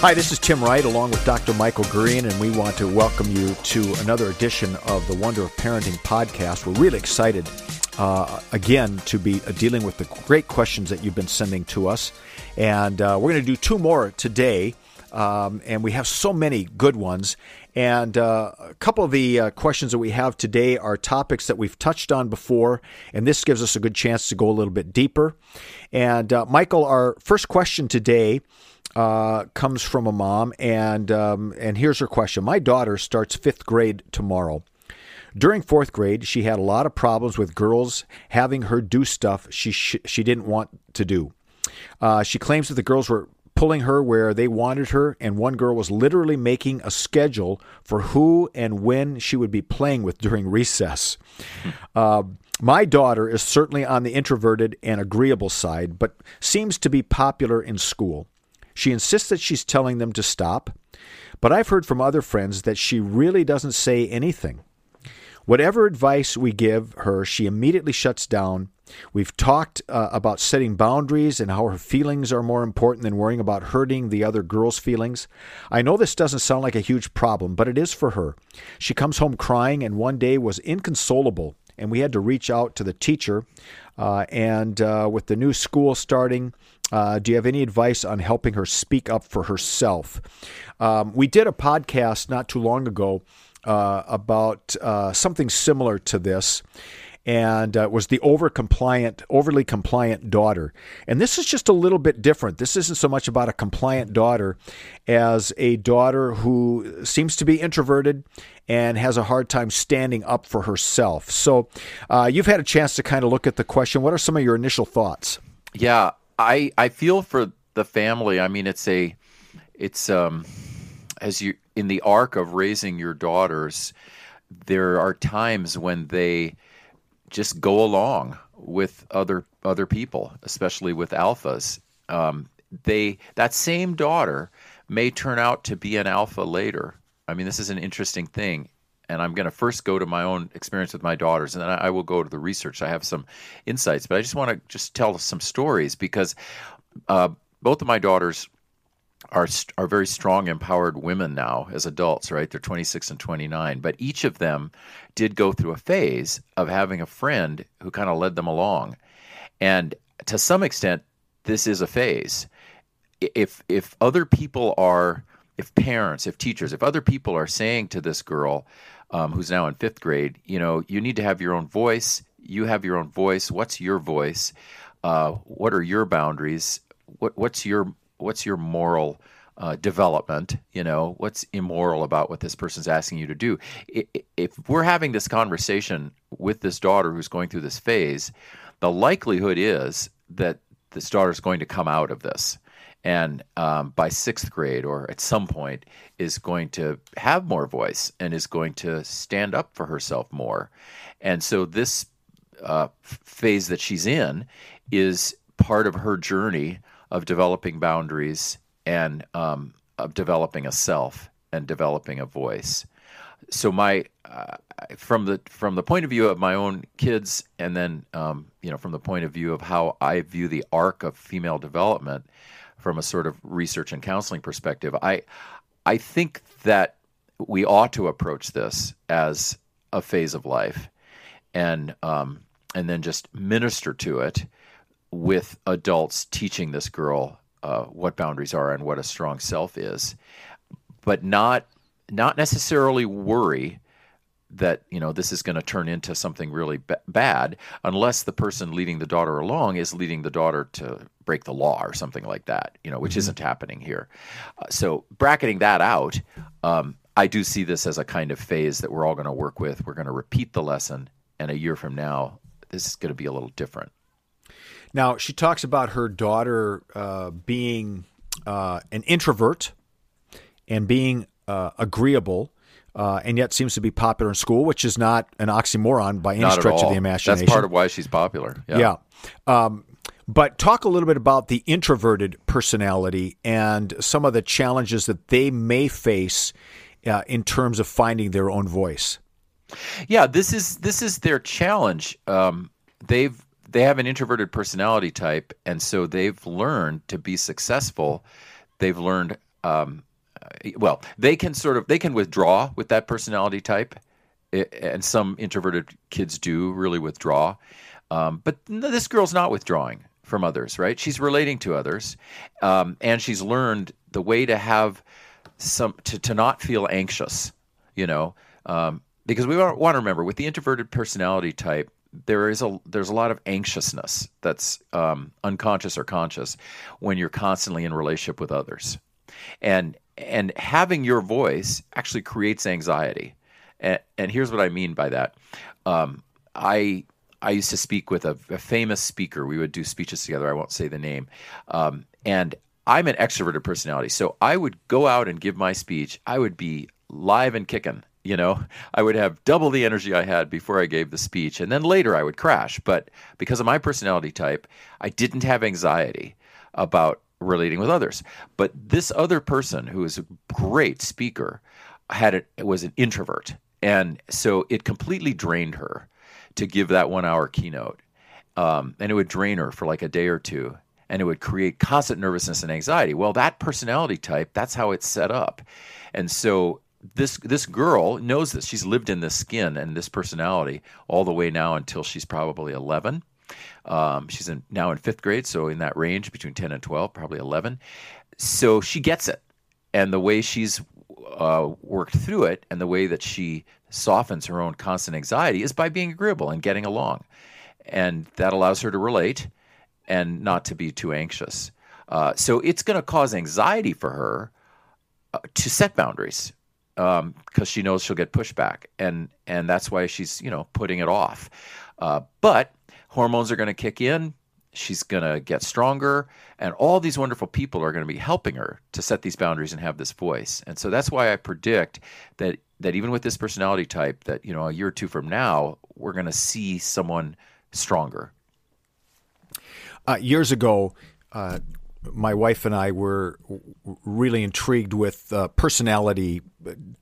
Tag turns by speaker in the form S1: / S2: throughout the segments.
S1: Hi, this is Tim Wright along with Dr. Michael Gurian, and we want to welcome you to another edition of the Wonder of Parenting podcast. We're really excited, uh, again, to be dealing with the great questions that you've been sending to us. And uh, we're going to do two more today, um, and we have so many good ones. And uh, a couple of the uh, questions that we have today are topics that we've touched on before, and this gives us a good chance to go a little bit deeper. And uh, Michael, our first question today uh, comes from a mom, and um, and here's her question: My daughter starts fifth grade tomorrow. During fourth grade, she had a lot of problems with girls having her do stuff she sh- she didn't want to do. Uh, she claims that the girls were pulling her where they wanted her, and one girl was literally making a schedule for who and when she would be playing with during recess. Uh, my daughter is certainly on the introverted and agreeable side, but seems to be popular in school. She insists that she's telling them to stop, but I've heard from other friends that she really doesn't say anything. Whatever advice we give her, she immediately shuts down. We've talked uh, about setting boundaries and how her feelings are more important than worrying about hurting the other girl's feelings. I know this doesn't sound like a huge problem, but it is for her. She comes home crying and one day was inconsolable, and we had to reach out to the teacher. Uh, and uh, with the new school starting, uh, do you have any advice on helping her speak up for herself? Um, we did a podcast not too long ago uh, about uh, something similar to this, and uh, was the over compliant, overly compliant daughter. And this is just a little bit different. This isn't so much about a compliant daughter as a daughter who seems to be introverted and has a hard time standing up for herself. So, uh, you've had a chance to kind of look at the question. What are some of your initial thoughts?
S2: Yeah, I I feel for the family. I mean, it's a it's um as you in the arc of raising your daughters, there are times when they just go along with other other people, especially with alphas. Um, they that same daughter may turn out to be an alpha later. I mean, this is an interesting thing and I'm going to first go to my own experience with my daughters, and then I will go to the research. I have some insights, but I just want to just tell some stories because uh, both of my daughters are are very strong, empowered women now as adults. Right, they're 26 and 29, but each of them did go through a phase of having a friend who kind of led them along, and to some extent, this is a phase. If if other people are if parents, if teachers, if other people are saying to this girl, um, who's now in fifth grade, you know, you need to have your own voice. You have your own voice. What's your voice? Uh, what are your boundaries? What, what's your what's your moral uh, development? You know, what's immoral about what this person's asking you to do? If we're having this conversation with this daughter who's going through this phase, the likelihood is that this daughter is going to come out of this and um, by sixth grade or at some point is going to have more voice and is going to stand up for herself more. And so this uh, phase that she's in is part of her journey of developing boundaries and um, of developing a self and developing a voice. So my uh, from the from the point of view of my own kids and then um, you know from the point of view of how I view the arc of female development from a sort of research and counseling perspective. I I think that we ought to approach this as a phase of life, and um, and then just minister to it with adults teaching this girl uh, what boundaries are and what a strong self is, but not not necessarily worry that you know this is going to turn into something really b- bad unless the person leading the daughter along is leading the daughter to break the law or something like that you know which mm-hmm. isn't happening here. Uh, so bracketing that out um, i do see this as a kind of phase that we're all going to work with. We're going to repeat the lesson and a year from now this is going to be a little different.
S1: Now she talks about her daughter uh, being uh, an introvert and being uh, agreeable uh, and yet seems to be popular in school, which is not an oxymoron by any
S2: not
S1: stretch of the imagination.
S2: That's part of why she's popular.
S1: Yeah. yeah. Um, but talk a little bit about the introverted personality and some of the challenges that they may face uh, in terms of finding their own voice.
S2: Yeah, this is this is their challenge. Um, they've they have an introverted personality type, and so they've learned to be successful. They've learned um, well, they can sort of they can withdraw with that personality type, and some introverted kids do really withdraw. Um, but this girl's not withdrawing from others, right? She's relating to others, um, and she's learned the way to have some to, to not feel anxious, you know, um, because we want to remember with the introverted personality type, there is a there's a lot of anxiousness that's um, unconscious or conscious when you're constantly in relationship with others, and and having your voice actually creates anxiety. And, and here's what I mean by that. Um, I I used to speak with a, a, famous speaker. We would do speeches together. I won't say the name. Um, and I'm an extroverted personality, so I would go out and give my speech. I would be live and kicking. You know, I would have double the energy I had before I gave the speech, and then later I would crash. But because of my personality type, I didn't have anxiety about relating with others. But this other person who is a great speaker had it, was an introvert. And so it completely drained her to give that one hour keynote. Um, and it would drain her for like a day or two and it would create constant nervousness and anxiety. Well, that personality type, that's how it's set up. And so this this girl knows this. She's lived in this skin and this personality all the way now until she's probably 11. Um, she's in, now in fifth grade, so in that range between 10 and 12, probably 11. So she gets it. And the way she's uh, worked through it and the way that she softens her own constant anxiety is by being agreeable and getting along. And that allows her to relate and not to be too anxious. Uh, so it's going to cause anxiety for her uh, to set boundaries because um, she knows she'll get pushback, and and that's why she's you know putting it off. Uh, but hormones are going to kick in. She's going to get stronger, and all these wonderful people are going to be helping her to set these boundaries and have this voice. And so that's why I predict that that even with this personality type, that you know a year or two from now, we're going to see someone stronger.
S1: Uh, years ago, uh, my wife and I were really intrigued with uh, personality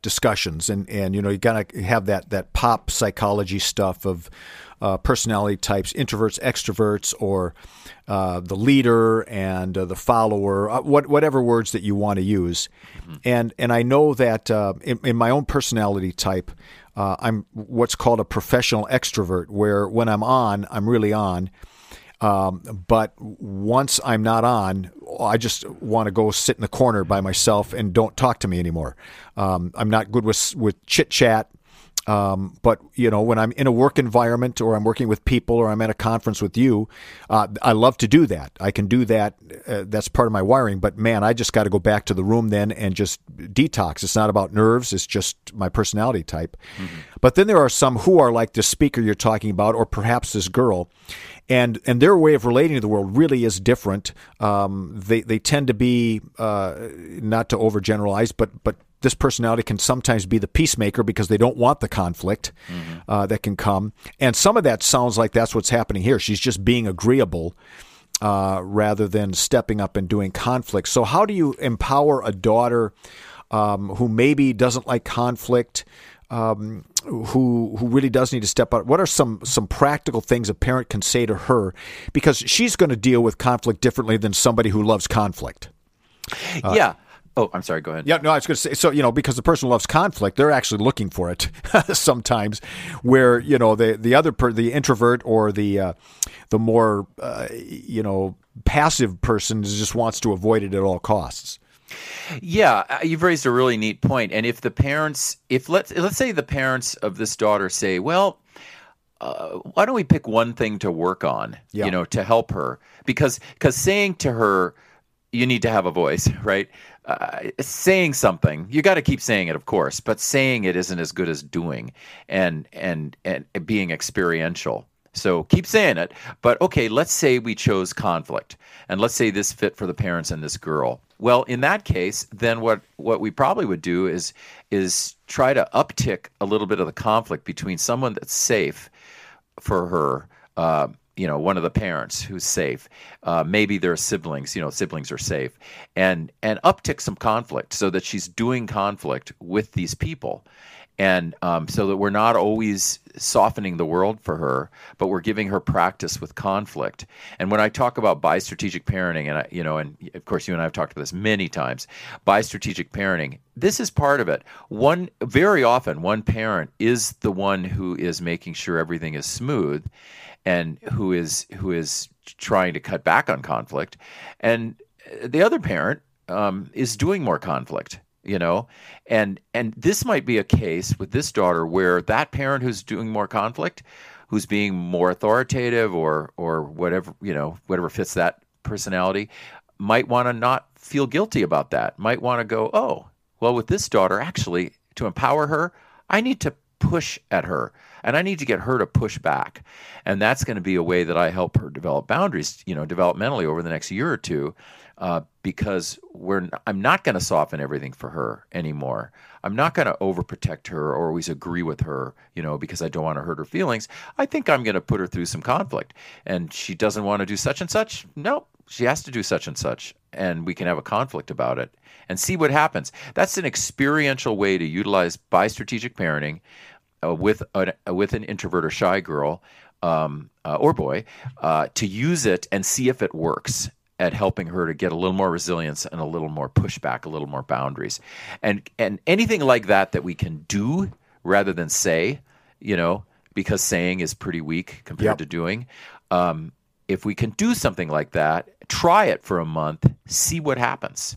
S1: discussions, and, and you know you got to have that that pop psychology stuff of uh, personality types, introverts, extroverts, or uh, the leader and uh, the follower, uh, what, whatever words that you want to use. Mm-hmm. And and I know that uh, in, in, my own personality type, uh, I'm what's called a professional extrovert, where when I'm on, I'm really on. Um, but once I'm not on, I just want to go sit in the corner by myself and don't talk to me anymore. Um, I'm not good with with chit chat. Um, but you know, when I'm in a work environment or I'm working with people or I'm at a conference with you, uh, I love to do that. I can do that. Uh, that's part of my wiring. But man, I just got to go back to the room then and just detox. It's not about nerves. It's just my personality type. Mm-hmm. But then there are some who are like the speaker you're talking about, or perhaps this girl, and and their way of relating to the world really is different. Um, they they tend to be uh, not to overgeneralize, but but this personality can sometimes be the peacemaker because they don't want the conflict mm-hmm. uh, that can come. And some of that sounds like that's what's happening here. She's just being agreeable uh, rather than stepping up and doing conflict. So, how do you empower a daughter um, who maybe doesn't like conflict? Um, who who really does need to step up? What are some some practical things a parent can say to her because she's going to deal with conflict differently than somebody who loves conflict?
S2: Uh, yeah, Oh, I'm sorry. Go ahead.
S1: Yeah, no, I was going to say. So you know, because the person loves conflict, they're actually looking for it sometimes. Where you know the the other per, the introvert or the uh, the more uh, you know passive person just wants to avoid it at all costs.
S2: Yeah, uh, you've raised a really neat point. And if the parents, if let's let's say the parents of this daughter say, well. Uh, why don't we pick one thing to work on, yeah. you know, to help her? Because because saying to her, you need to have a voice, right? Uh, saying something, you got to keep saying it, of course, but saying it isn't as good as doing and and and being experiential. So keep saying it, but okay, let's say we chose conflict, and let's say this fit for the parents and this girl. Well, in that case, then what what we probably would do is is try to uptick a little bit of the conflict between someone that's safe for her. Uh, you know one of the parents who's safe uh, maybe their siblings you know siblings are safe and and uptick some conflict so that she's doing conflict with these people and um, so that we're not always softening the world for her, but we're giving her practice with conflict. And when I talk about bi-strategic parenting, and I, you know, and of course you and I have talked about this many times, bi-strategic parenting, this is part of it. One very often, one parent is the one who is making sure everything is smooth, and who is who is trying to cut back on conflict, and the other parent um, is doing more conflict you know? And and this might be a case with this daughter where that parent who's doing more conflict who's being more authoritative or or whatever you know whatever fits that personality might want to not feel guilty about that. Might want to go oh well with this daughter actually to empower her i need to push at her and i need to get her to push back. And that's going to be a way that i help her develop boundaries you know developmentally over the next year or two uh, because we're I'm not going to soften everything for her anymore. I'm not going to overprotect her or always agree with her, you know, because I don't want to hurt her feelings. I think I'm going to put her through some conflict, and she doesn't want to do such and such. No, she has to do such and such, and we can have a conflict about it and see what happens. That's an experiential way to utilize bi-strategic parenting uh, with an, uh, with an introvert or shy girl. Um, uh, or boy, uh, to use it and see if it works at helping her to get a little more resilience and a little more pushback, a little more boundaries. And and anything like that that we can do rather than say, you know, because saying is pretty weak compared yep. to doing. Um, if we can do something like that, try it for a month, see what happens.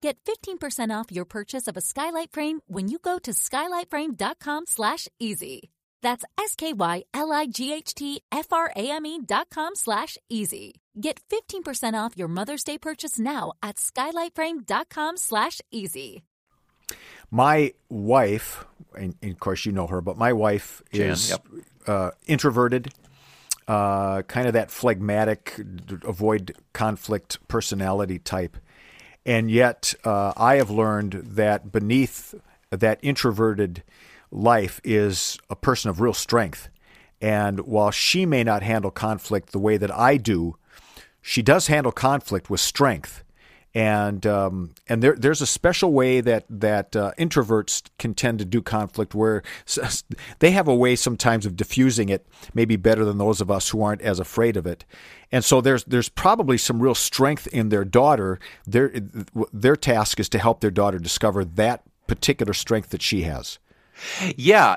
S3: get 15% off your purchase of a skylight frame when you go to skylightframe.com slash easy. That's S-K-Y-L-I-G-H-T-F-R-A-M-E dot com slash easy. Get 15% off your Mother's Day purchase now at skylightframe.com slash easy.
S1: My wife, and, and, of course you know her, but my wife
S2: Jan,
S1: is
S2: yep.
S1: uh, introverted uh, kind of that phlegmatic, avoid conflict personality type. And yet, uh, I have learned that beneath that introverted life is a person of real strength. And while she may not handle conflict the way that I do, she does handle conflict with strength and um, and there, there's a special way that that uh, introverts can tend to do conflict where they have a way sometimes of diffusing it maybe better than those of us who aren't as afraid of it. And so there's there's probably some real strength in their daughter. Their their task is to help their daughter discover that particular strength that she has.
S2: Yeah,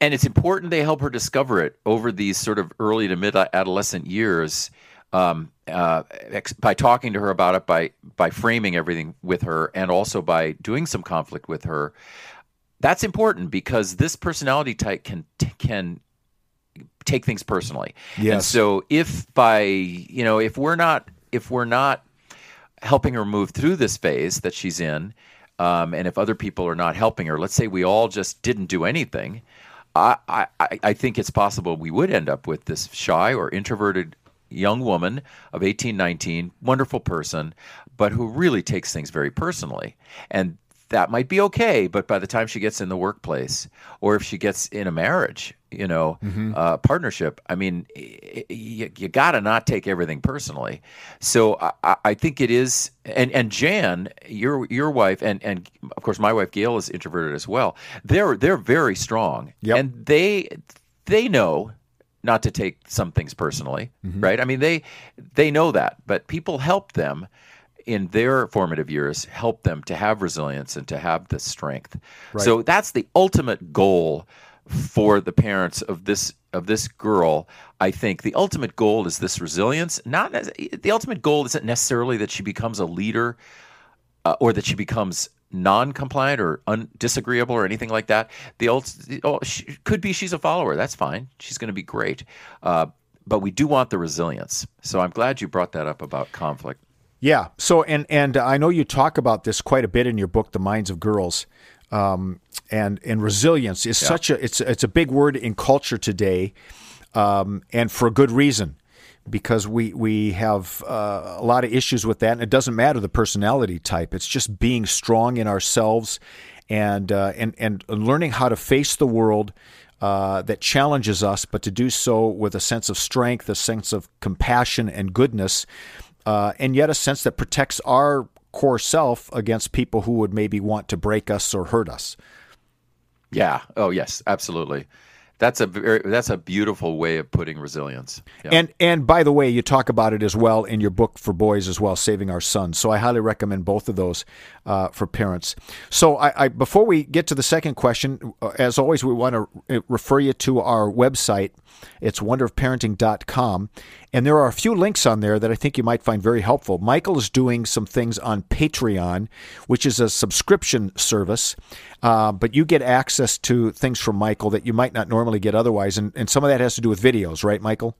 S2: and it's important they help her discover it over these sort of early to mid adolescent years. Um, uh, ex- by talking to her about it, by by framing everything with her, and also by doing some conflict with her. That's important because this personality type can can take things personally.
S1: Yes.
S2: And so if by you know if we're not if we're not helping her move through this phase that she's in, um, and if other people are not helping her, let's say we all just didn't do anything. I, I, I think it's possible we would end up with this shy or introverted young woman of 18, 19, wonderful person, but who really takes things very personally. And that might be okay, but by the time she gets in the workplace or if she gets in a marriage, you know, mm-hmm. uh, partnership, I mean, you, you got to not take everything personally. So I, I, think it is, and and Jan, your your wife, and and of course my wife Gail is introverted as well. They're they're very strong,
S1: yep.
S2: and they they know not to take some things personally, mm-hmm. right? I mean, they they know that, but people help them in their formative years help them to have resilience and to have the strength. Right. So that's the ultimate goal for the parents of this of this girl. I think the ultimate goal is this resilience. Not the ultimate goal isn't necessarily that she becomes a leader uh, or that she becomes non-compliant or un- disagreeable or anything like that. The old oh, she, could be she's a follower. That's fine. She's going to be great. Uh, but we do want the resilience. So I'm glad you brought that up about conflict.
S1: Yeah. So and and I know you talk about this quite a bit in your book, The Minds of Girls. Um, and and resilience is yeah. such a it's it's a big word in culture today, um, and for a good reason, because we we have uh, a lot of issues with that, and it doesn't matter the personality type. It's just being strong in ourselves, and uh, and and learning how to face the world. Uh, that challenges us, but to do so with a sense of strength, a sense of compassion and goodness, uh, and yet a sense that protects our core self against people who would maybe want to break us or hurt us.
S2: Yeah. Oh, yes, absolutely. That's a very, that's a beautiful way of putting resilience.
S1: Yeah. And and by the way, you talk about it as well in your book for boys as well, saving our sons. So I highly recommend both of those uh, for parents. So I, I, before we get to the second question, uh, as always, we want to uh, refer you to our website. It's wonderofparenting.com, and there are a few links on there that I think you might find very helpful. Michael is doing some things on Patreon, which is a subscription service, uh, but you get access to things from Michael that you might not normally get otherwise, and, and some of that has to do with videos, right, Michael?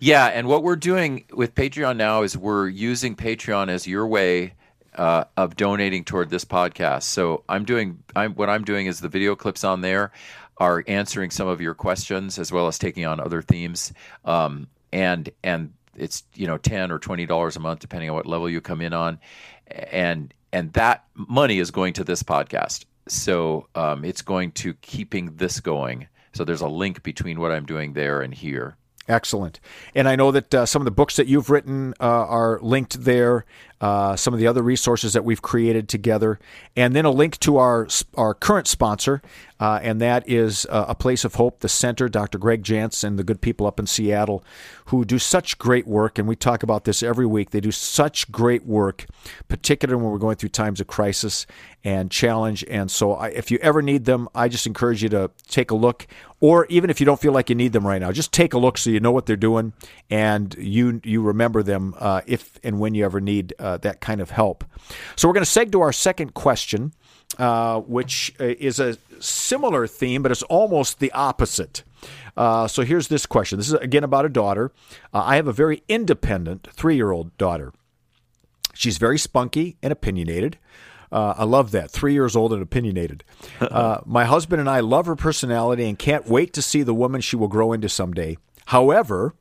S2: Yeah, and what we're doing with Patreon now is we're using Patreon as your way uh, of donating toward this podcast. So I'm doing I'm, what I'm doing is the video clips on there are answering some of your questions as well as taking on other themes. Um, and and it's you know ten or twenty dollars a month depending on what level you come in on, and and that money is going to this podcast. So um, it's going to keeping this going. So there's a link between what I'm doing there and here.
S1: Excellent. And I know that uh, some of the books that you've written uh, are linked there uh, some of the other resources that we've created together, and then a link to our our current sponsor, uh, and that is uh, a place of hope, the center, Dr. Gregg Jantz and the good people up in Seattle, who do such great work, and we talk about this every week. They do such great work, particularly when we're going through times of crisis and challenge. And so, I, if you ever need them, I just encourage you to take a look, or even if you don't feel like you need them right now, just take a look so you know what they're doing and you you remember them uh, if and when you ever need uh, that kind of help. So we're going to seg to our second question, uh, which uh, is a similar theme, but it's almost the opposite. Uh, so here's this question. This is again about a daughter. Uh, I have a very independent three year old daughter. She's very spunky and opinionated. Uh, I love that. Three years old and opinionated. Uh, my husband and I love her personality and can't wait to see the woman she will grow into someday. However,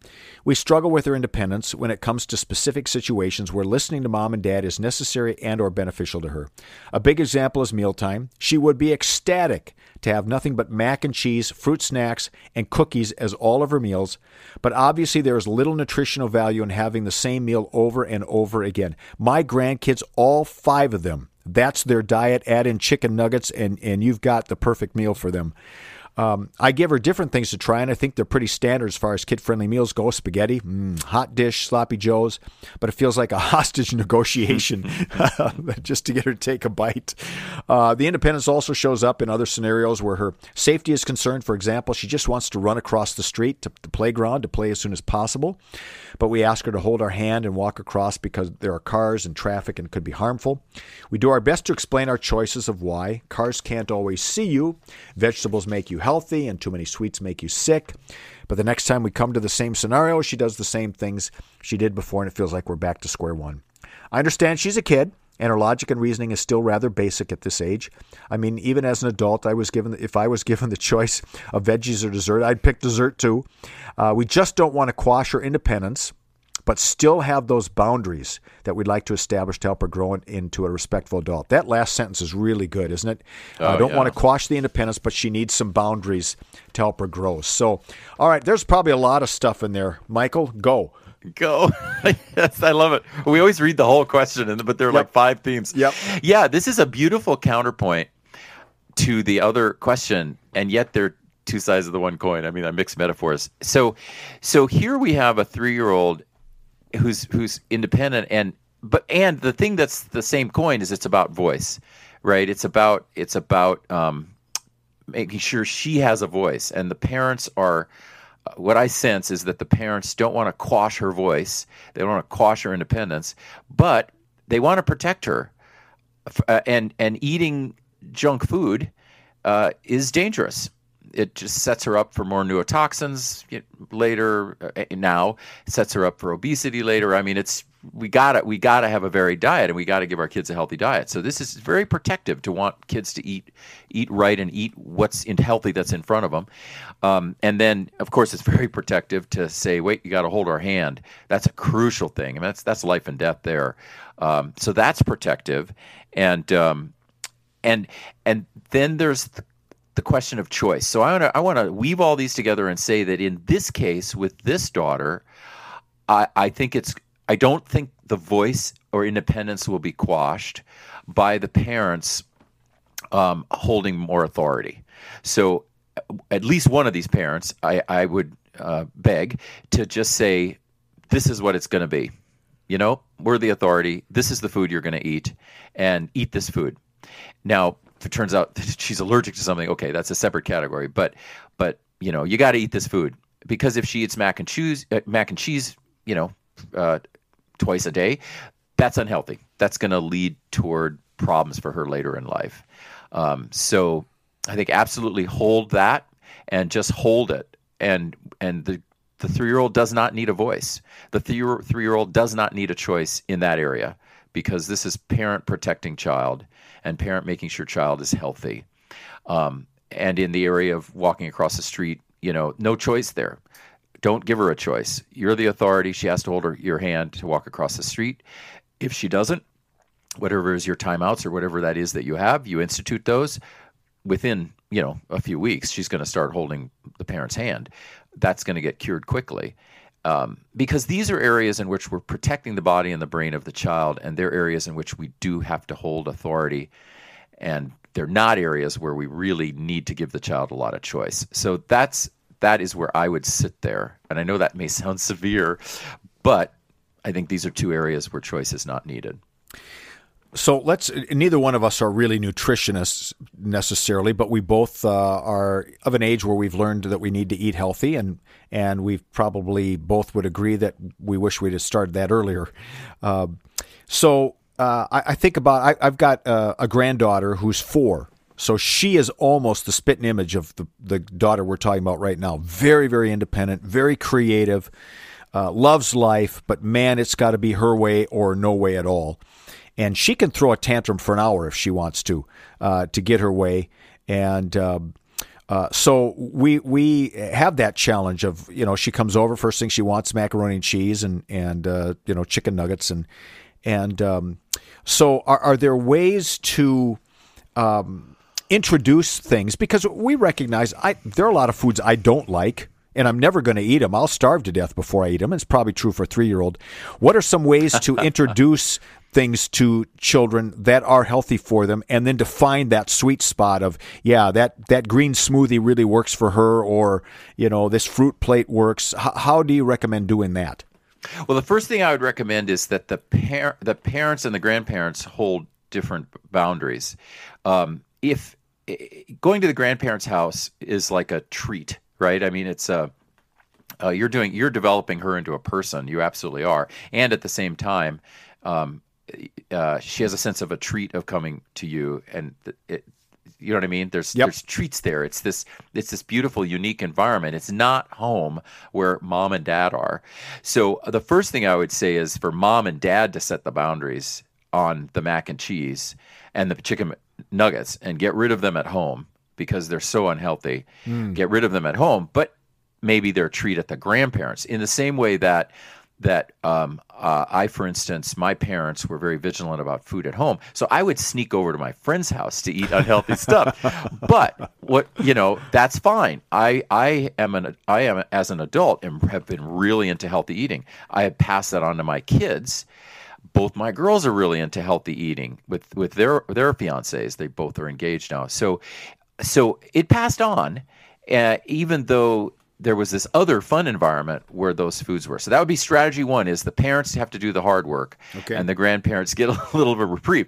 S1: we struggle with her independence when it comes to specific situations where listening to mom and dad is necessary and or beneficial to her. A big example is mealtime. She would be ecstatic to have nothing but mac and cheese, fruit snacks, and cookies as all of her meals, but obviously there is little nutritional value in having the same meal over and over again. My grandkids, all five of them, that's their diet. Add in chicken nuggets, and, and you've got the perfect meal for them. Um, I give her different things to try, and I think they're pretty standard as far as kid friendly meals go. Spaghetti, mm, hot dish, sloppy joes, but it feels like a hostage negotiation just to get her to take a bite. Uh, the independence also shows up in other scenarios where her safety is concerned. For example, she just wants to run across the street to the playground to play as soon as possible, but we ask her to hold our hand and walk across because there are cars and traffic and could be harmful. We do our best to explain our choices of why. Cars can't always see you, vegetables make you healthy and too many sweets make you sick. But the next time we come to the same scenario, she does the same things she did before, and it feels like we're back to square one. I understand she's a kid, and her logic and reasoning is still rather basic at this age. I mean, even as an adult, I was given if I was given the choice of veggies or dessert, I'd pick dessert too. Uh, we just don't want to quash her independence but still have those boundaries that we'd like to establish to help her grow into a respectful adult. That last sentence is really good, isn't it? I
S2: Oh,
S1: uh, don't
S2: yeah.
S1: want to quash the independence, but she needs some boundaries to help her grow. So, all right, there's probably a lot of stuff in there. Michael, go.
S2: Go. yes, I love it. We always read the whole question, and but there are like five themes.
S1: Yep.
S2: Yeah, this is a beautiful counterpoint to the other question, and yet they're two sides of the one coin. I mean, I mix metaphors. So, so here we have a three-year-old who's who's independent, and but and the thing that's the same coin is it's about voice, right? It's about it's about um, making sure she has a voice, and the parents are. uh, What I sense is that the parents don't want to quash her voice. They don't want to quash her independence, but they want to protect her. Uh, and and eating junk food uh, is dangerous. It just sets her up for more neurotoxins later. Uh, now it sets her up for obesity later. I mean, it's we gotta we gotta have a varied diet, and we gotta give our kids a healthy diet. So this is very protective to want kids to eat eat right and eat what's in healthy that's in front of them. Um, and then, of course, it's very protective to say, wait, you got to hold our hand. That's a crucial thing. I mean, that's that's life and death there. Um, so that's protective, and um, and and then there's the, the question of choice. So I want to I want to weave all these together and say that in this case with this daughter, I, I think it's I don't think the voice or independence will be quashed by the parents um, holding more authority. So at least one of these parents, I, I would uh, beg to just say, this is what it's going to be. You know, we're the authority. This is the food you're going to eat, and eat this food. Now, if it turns out she's allergic to something, okay, that's a separate category. But, but you know, you got to eat this food because if she eats mac and cheese, uh, mac and cheese, you know, uh, twice a day, that's unhealthy. That's going to lead toward problems for her later in life. Um, so, I think absolutely hold that and just hold it. And and the the three year old does not need a voice. The three year old does not need a choice in that area because this is parent protecting child and parent making sure child is healthy. Um, and in the area of walking across the street, you know, no choice there. Don't give her a choice. You're the authority. She has to hold her, your hand to walk across the street. If she doesn't, whatever is your timeouts or whatever that is that you have, you institute those within you know a few weeks she's going to start holding the parent's hand that's going to get cured quickly um, because these are areas in which we're protecting the body and the brain of the child and they're areas in which we do have to hold authority and they're not areas where we really need to give the child a lot of choice. So that's that is where i would sit there. And i know that may sound severe but i think these are two areas where choice is not needed
S1: So let's. Neither one of us are really nutritionists necessarily, but we both uh, are of an age where we've learned that we need to eat healthy, and and we probably both would agree that we wish we'd have started that earlier. Uh, so uh, I, I think about. I, I've got uh, a granddaughter who's four. So she is almost the spitting image of the, the daughter we're talking about right now. Very, very independent, very creative, uh, loves life, but man, it's got to be her way or no way at all and she can throw a tantrum for an hour if she wants to uh, to get her way and um, uh, so we we have that challenge of you know she comes over first thing she wants macaroni and cheese and and uh, you know chicken nuggets and and um, so are, are there ways to um, introduce things because we recognize I there are a lot of foods I don't like and I'm never going to eat them. I'll starve to death before I eat them. It's probably true for a three year old. What are some ways to introduce things to children that are healthy for them and then to find that sweet spot of, yeah, that, that green smoothie really works for her or, you know, this fruit plate works? H- how do you recommend doing that?
S2: Well, the first thing I would recommend is that the par- the parents and the grandparents hold different boundaries. Um, if going to the grandparents' house is like a treat, right? I mean, it's a uh, you're doing you're developing her into a person. You absolutely are, and at the same time, um, uh, she has a sense of a treat of coming to you, and it, you know what I mean. There's
S1: Yep.
S2: there's treats there. It's this it's this beautiful, unique environment. It's not home where mom and dad are. So the first thing I would say is for mom and dad to set the boundaries on the mac and cheese and the chicken nuggets and get rid of them at home because they're so unhealthy. Get rid of them at home, but maybe they're a treat at the grandparents in the same way that that um, uh, I, for instance, my parents were very vigilant about food at home, so I would sneak over to my friend's house to eat unhealthy stuff. But what you know, that's fine. I I am an I am as an adult and have been really into healthy eating. I have passed that on to my kids. Both my girls are really into healthy eating with with their their fiancés. They both are engaged now, so so it passed on. Uh, even though there was this other fun environment where those foods were. So that would be strategy one: is the parents have to do the hard work,
S1: okay.
S2: and the grandparents get a little of a reprieve.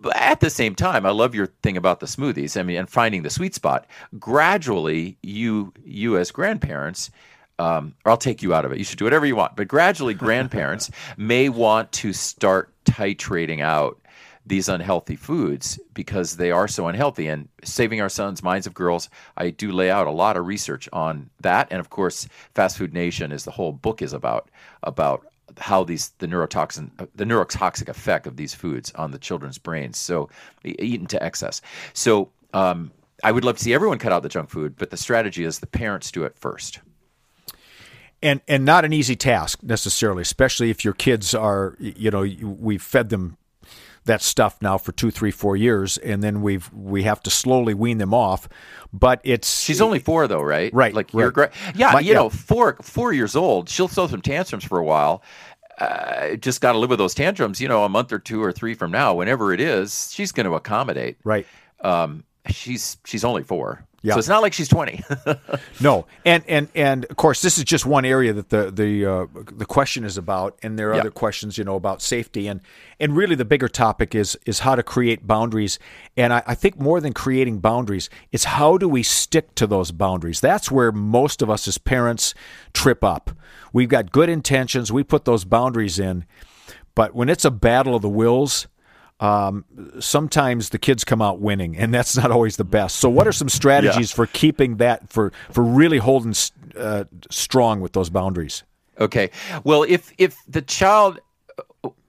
S2: But at the same time, I love your thing about the smoothies. I mean, and finding the sweet spot. Gradually, you you as grandparents. Um, or I'll take you out of it. You should do whatever you want. But gradually, grandparents may want to start titrating out these unhealthy foods because they are so unhealthy. And Saving Our Sons, Minds of Girls, I do lay out a lot of research on that. And of course, Fast Food Nation is the whole book is about about how these the neurotoxin the neurotoxic effect of these foods on the children's brains. So eaten to excess. So um, I would love to see everyone cut out the junk food, but the strategy is the parents do it first
S1: and and not an easy task necessarily, especially if your kids are you know we've fed them that stuff now for two, three, four years, and then we've we have to slowly wean them off. But it's
S2: she's only four though, right?
S1: Right.
S2: Like
S1: right.
S2: you're great. Yeah,
S1: My,
S2: you know, four four years old, she'll throw some tantrums for a while. Uh, just got to live with those tantrums. You know, a month or two or three from now, whenever it is, she's going to accommodate.
S1: Right.
S2: Um, she's she's only four.
S1: Yeah.
S2: So it's not like she's 20.
S1: no. And and and of course this is just one area that the the uh, the question is about and there are
S2: yeah.
S1: other questions, you know, about safety and and really the bigger topic is is how to create boundaries. And I, I think more than creating boundaries, it's how do we stick to those boundaries? That's where most of us as parents trip up. We've got good intentions, we put those boundaries in, but when it's a battle of the wills, um, sometimes the kids come out winning, and that's not always the best. So, what are some strategies yeah. for keeping that for for really holding uh, strong with those boundaries?
S2: Okay, well, if if the child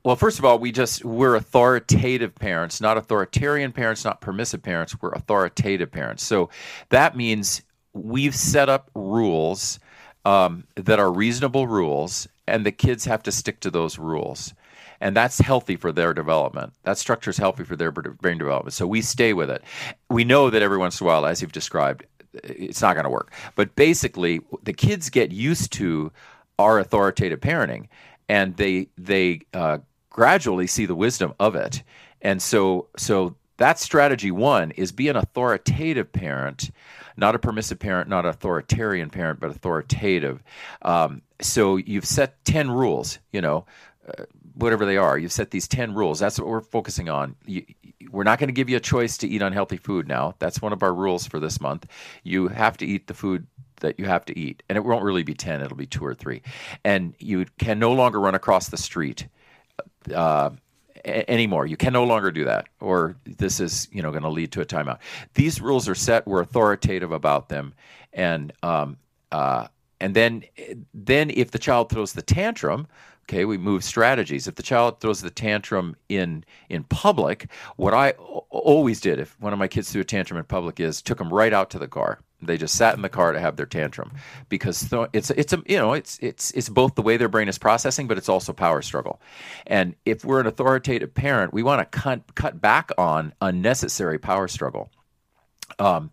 S2: well, first of all, we just we're authoritative parents, not authoritarian parents, not permissive parents. We're authoritative parents. So that means we've set up rules um, that are reasonable rules, and the kids have to stick to those rules and that's healthy for their development. That structure is healthy for their brain development. So we stay with it. We know that every once in a while, as you've described, it's not going to work. But basically, the kids get used to our authoritative parenting, and they they uh, gradually see the wisdom of it. And so so that strategy one is be an authoritative parent not a permissive parent, not an authoritarian parent, but authoritative. Um, so you've set 10 rules, you know, uh, whatever they are. You've set these 10 rules. That's what we're focusing on. You, we're not going to give you a choice to eat unhealthy food now. That's one of our rules for this month. You have to eat the food that you have to eat. And it won't really be 10, it'll be two or three. And you can no longer run across the street. Uh, anymore. You can no longer do that, or this is you know going to lead to a timeout. These rules are set. We're authoritative about them, and um, uh, and then then if the child throws the tantrum, Okay, we move strategies. If the child throws the tantrum in in public, what I always did if one of my kids threw a tantrum in public is took them right out to the car. They just sat in the car to have their tantrum because th- it's it's a you know it's it's it's both the way their brain is processing, but it's also power struggle. And if we're an authoritative parent, we want to cut cut back on unnecessary power struggle. Um,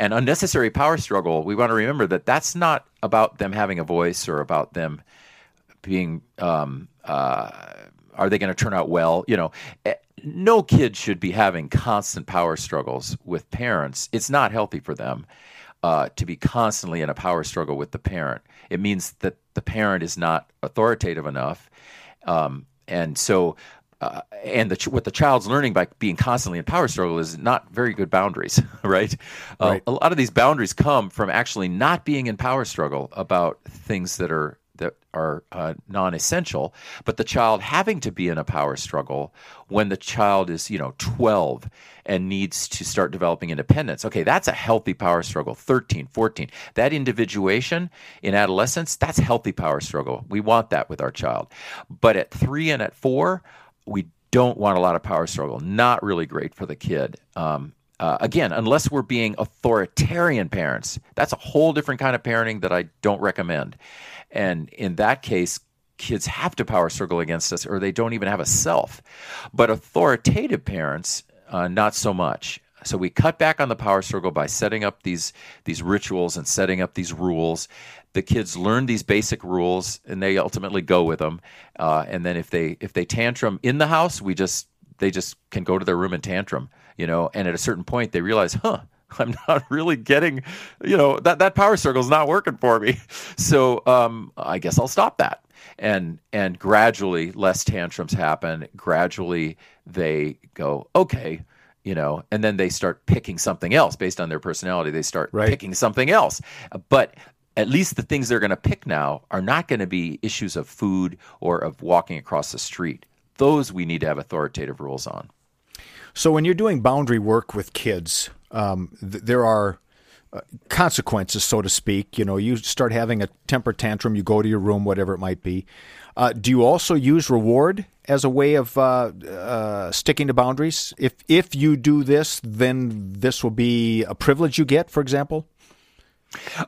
S2: and unnecessary power struggle, we want to remember that that's not about them having a voice or about them being um, uh, are they going to turn out well? You know, eh, no kid should be having constant power struggles with parents. It's not healthy for them uh, to be constantly in a power struggle with the parent. It means that the parent is not authoritative enough, um, and so. Uh, and the, what the child's learning by being constantly in power struggle is not very good boundaries, right? Uh, right. a lot of these boundaries come from actually not being in power struggle about things that are that are uh, non-essential but the child having to be in a power struggle when the child is you know 12 and needs to start developing independence okay that's a healthy power struggle. 13 14 that individuation in adolescence that's healthy power struggle. We want that with our child. But at 3 and at 4 we don't want a lot of power struggle. Not really great for the kid um, uh, again, unless we're being authoritarian parents, that's a whole different kind of parenting that I don't recommend. And in that case, kids have to power struggle against us or they don't even have a self. But authoritative parents, uh, not so much. So we cut back on the power struggle by setting up these these rituals and setting up these rules. The kids learn these basic rules and they ultimately go with them. Uh, and then if they if they tantrum in the house, we just they just can go to their room and tantrum, you know. And at a certain point, they realize, huh, I'm not really getting, you know, that that power struggle is not working for me. So um, I guess I'll stop that. And and gradually, less tantrums happen. Gradually, they go, okay, you know, and then they start picking something else based on their personality. They start
S1: right.
S2: picking something else. But at least the things they're going to pick now are not going to be issues of food or of walking across the street. Those we need to have authoritative rules on.
S1: So when you're doing boundary work with kids, um, th- there are uh, consequences, so to speak. You know, you start having a temper tantrum, you go to your room, whatever it might be. Uh, do you also use reward as a way of uh, uh, sticking to boundaries? If if you do this, then this will be a privilege you get, for example.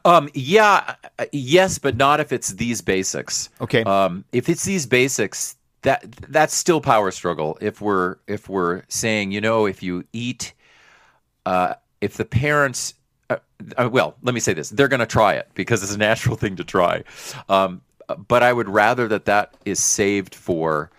S2: Um, yeah, uh, yes, but not if it's these basics.
S1: Okay.
S2: Um, if it's these basics, that that's still power struggle. If we're if we're saying, you know, if you eat uh, if the parents, uh, uh, well, let me say this: they're going to try it because it's a natural thing to try. Um, but I would rather that that is saved for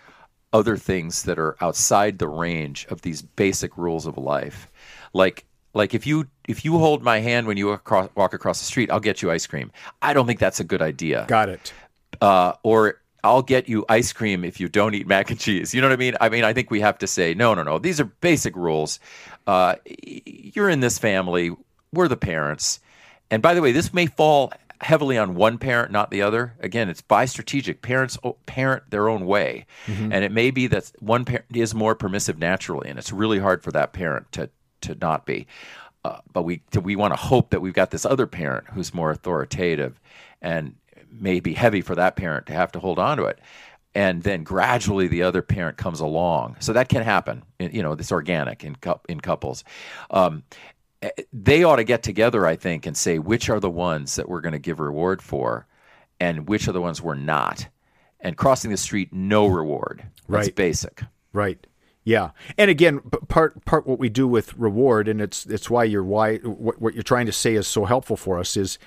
S2: other things that are outside the range of these basic rules of life, like like if you if you hold my hand when you walk across, walk across the street, I'll get you ice cream. I don't think that's a good idea.
S1: Got it.
S2: Uh, or I'll get you ice cream if you don't eat mac and cheese. You know what I mean? I mean, I think we have to say, no, no, no. These are basic rules. Uh, you're in this family. We're the parents. And by the way, this may fall heavily on one parent, not the other. Again, it's bi-strategic. Parents parent their own way. Mm-hmm. And it may be that one parent is more permissive naturally, and it's really hard for that parent to, to not be. Uh, but we we want to hope that we've got this other parent who's more authoritative and may be heavy for that parent to have to hold on to it. And then gradually the other parent comes along. So that can happen. You know this organic in in couples. Um, eh, they ought to get together i think and say which are the ones that we're going to give reward for and which are the ones we're not. And crossing the street no reward.
S1: Right.
S2: That's basic.
S1: Right. Yeah, and again, part part what we do with reward, and it's it's why you're why what, what you're trying to say is so helpful for us is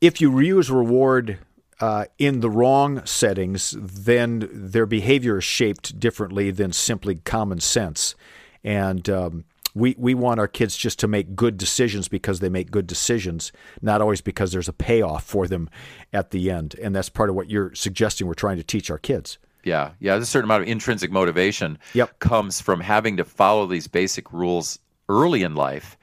S1: if you reuse reward uh, in the wrong settings, then their behavior is shaped differently than simply common sense. And um, we, we want our kids just to make good decisions because they make good decisions, not always because there's a payoff for them at the end. And that's part of what you're suggesting we're trying to teach our kids.
S2: Yeah, yeah. There's a certain amount of intrinsic motivation
S1: yep.
S2: comes from having to follow these basic rules early in life,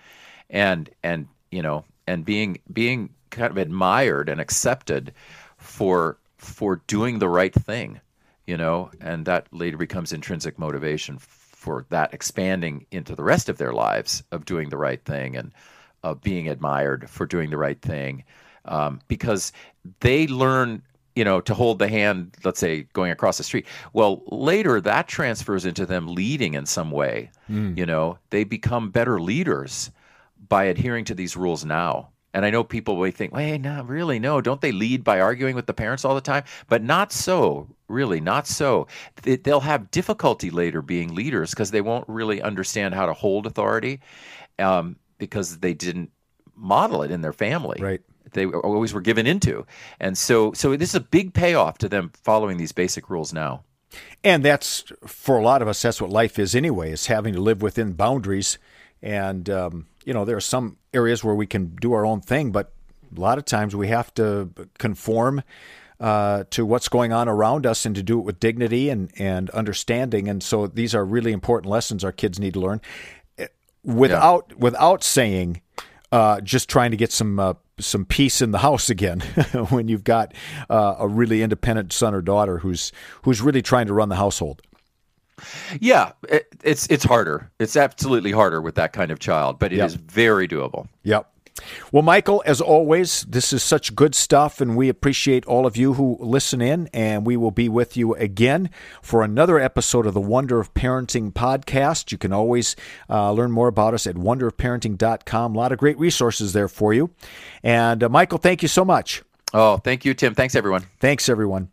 S2: and and you know, and being being kind of admired and accepted for for doing the right thing, you know, and that later becomes intrinsic motivation for that expanding into the rest of their lives of doing the right thing and of being admired for doing the right thing, um, because they learn you know, to hold the hand, let's say going across the street. Well, later that transfers into them leading in some way. Mm. You know, they become better leaders by adhering to these rules now. And I know people may think, wait, no, really, no. Don't they lead by arguing with the parents all the time? But not so, really, not so. They'll have difficulty later being leaders because they won't really understand how to hold authority um, because they didn't model it in their family.
S1: Right.
S2: They always were given into. And so, so this is a big payoff to them following these basic rules now.
S1: And that's, for a lot of us, that's what life is anyway, is having to live within boundaries. And, um, you know, there are some areas where we can do our own thing, but a lot of times we have to conform uh, to what's going on around us and to do it with dignity and, and understanding. And so these are really important lessons our kids need to learn eh, without yeah. without saying uh, just trying to get some uh, some peace in the house again when you've got uh, a really independent son or daughter who's who's really trying to run the household.
S2: Yeah, it, it's it's harder. It's absolutely harder with that kind of child, but it yep. is very doable.
S1: Yep. Well, Michael, as always, this is such good stuff, and we appreciate all of you who listen in. And we will be with you again for another episode of the Wonder of Parenting podcast. You can always uh, learn more about us at wonderofparenting.com. A lot of great resources there for you. And uh, Michael, thank you so much.
S2: Oh, thank you, Tim. Thanks, everyone.
S1: Thanks, everyone.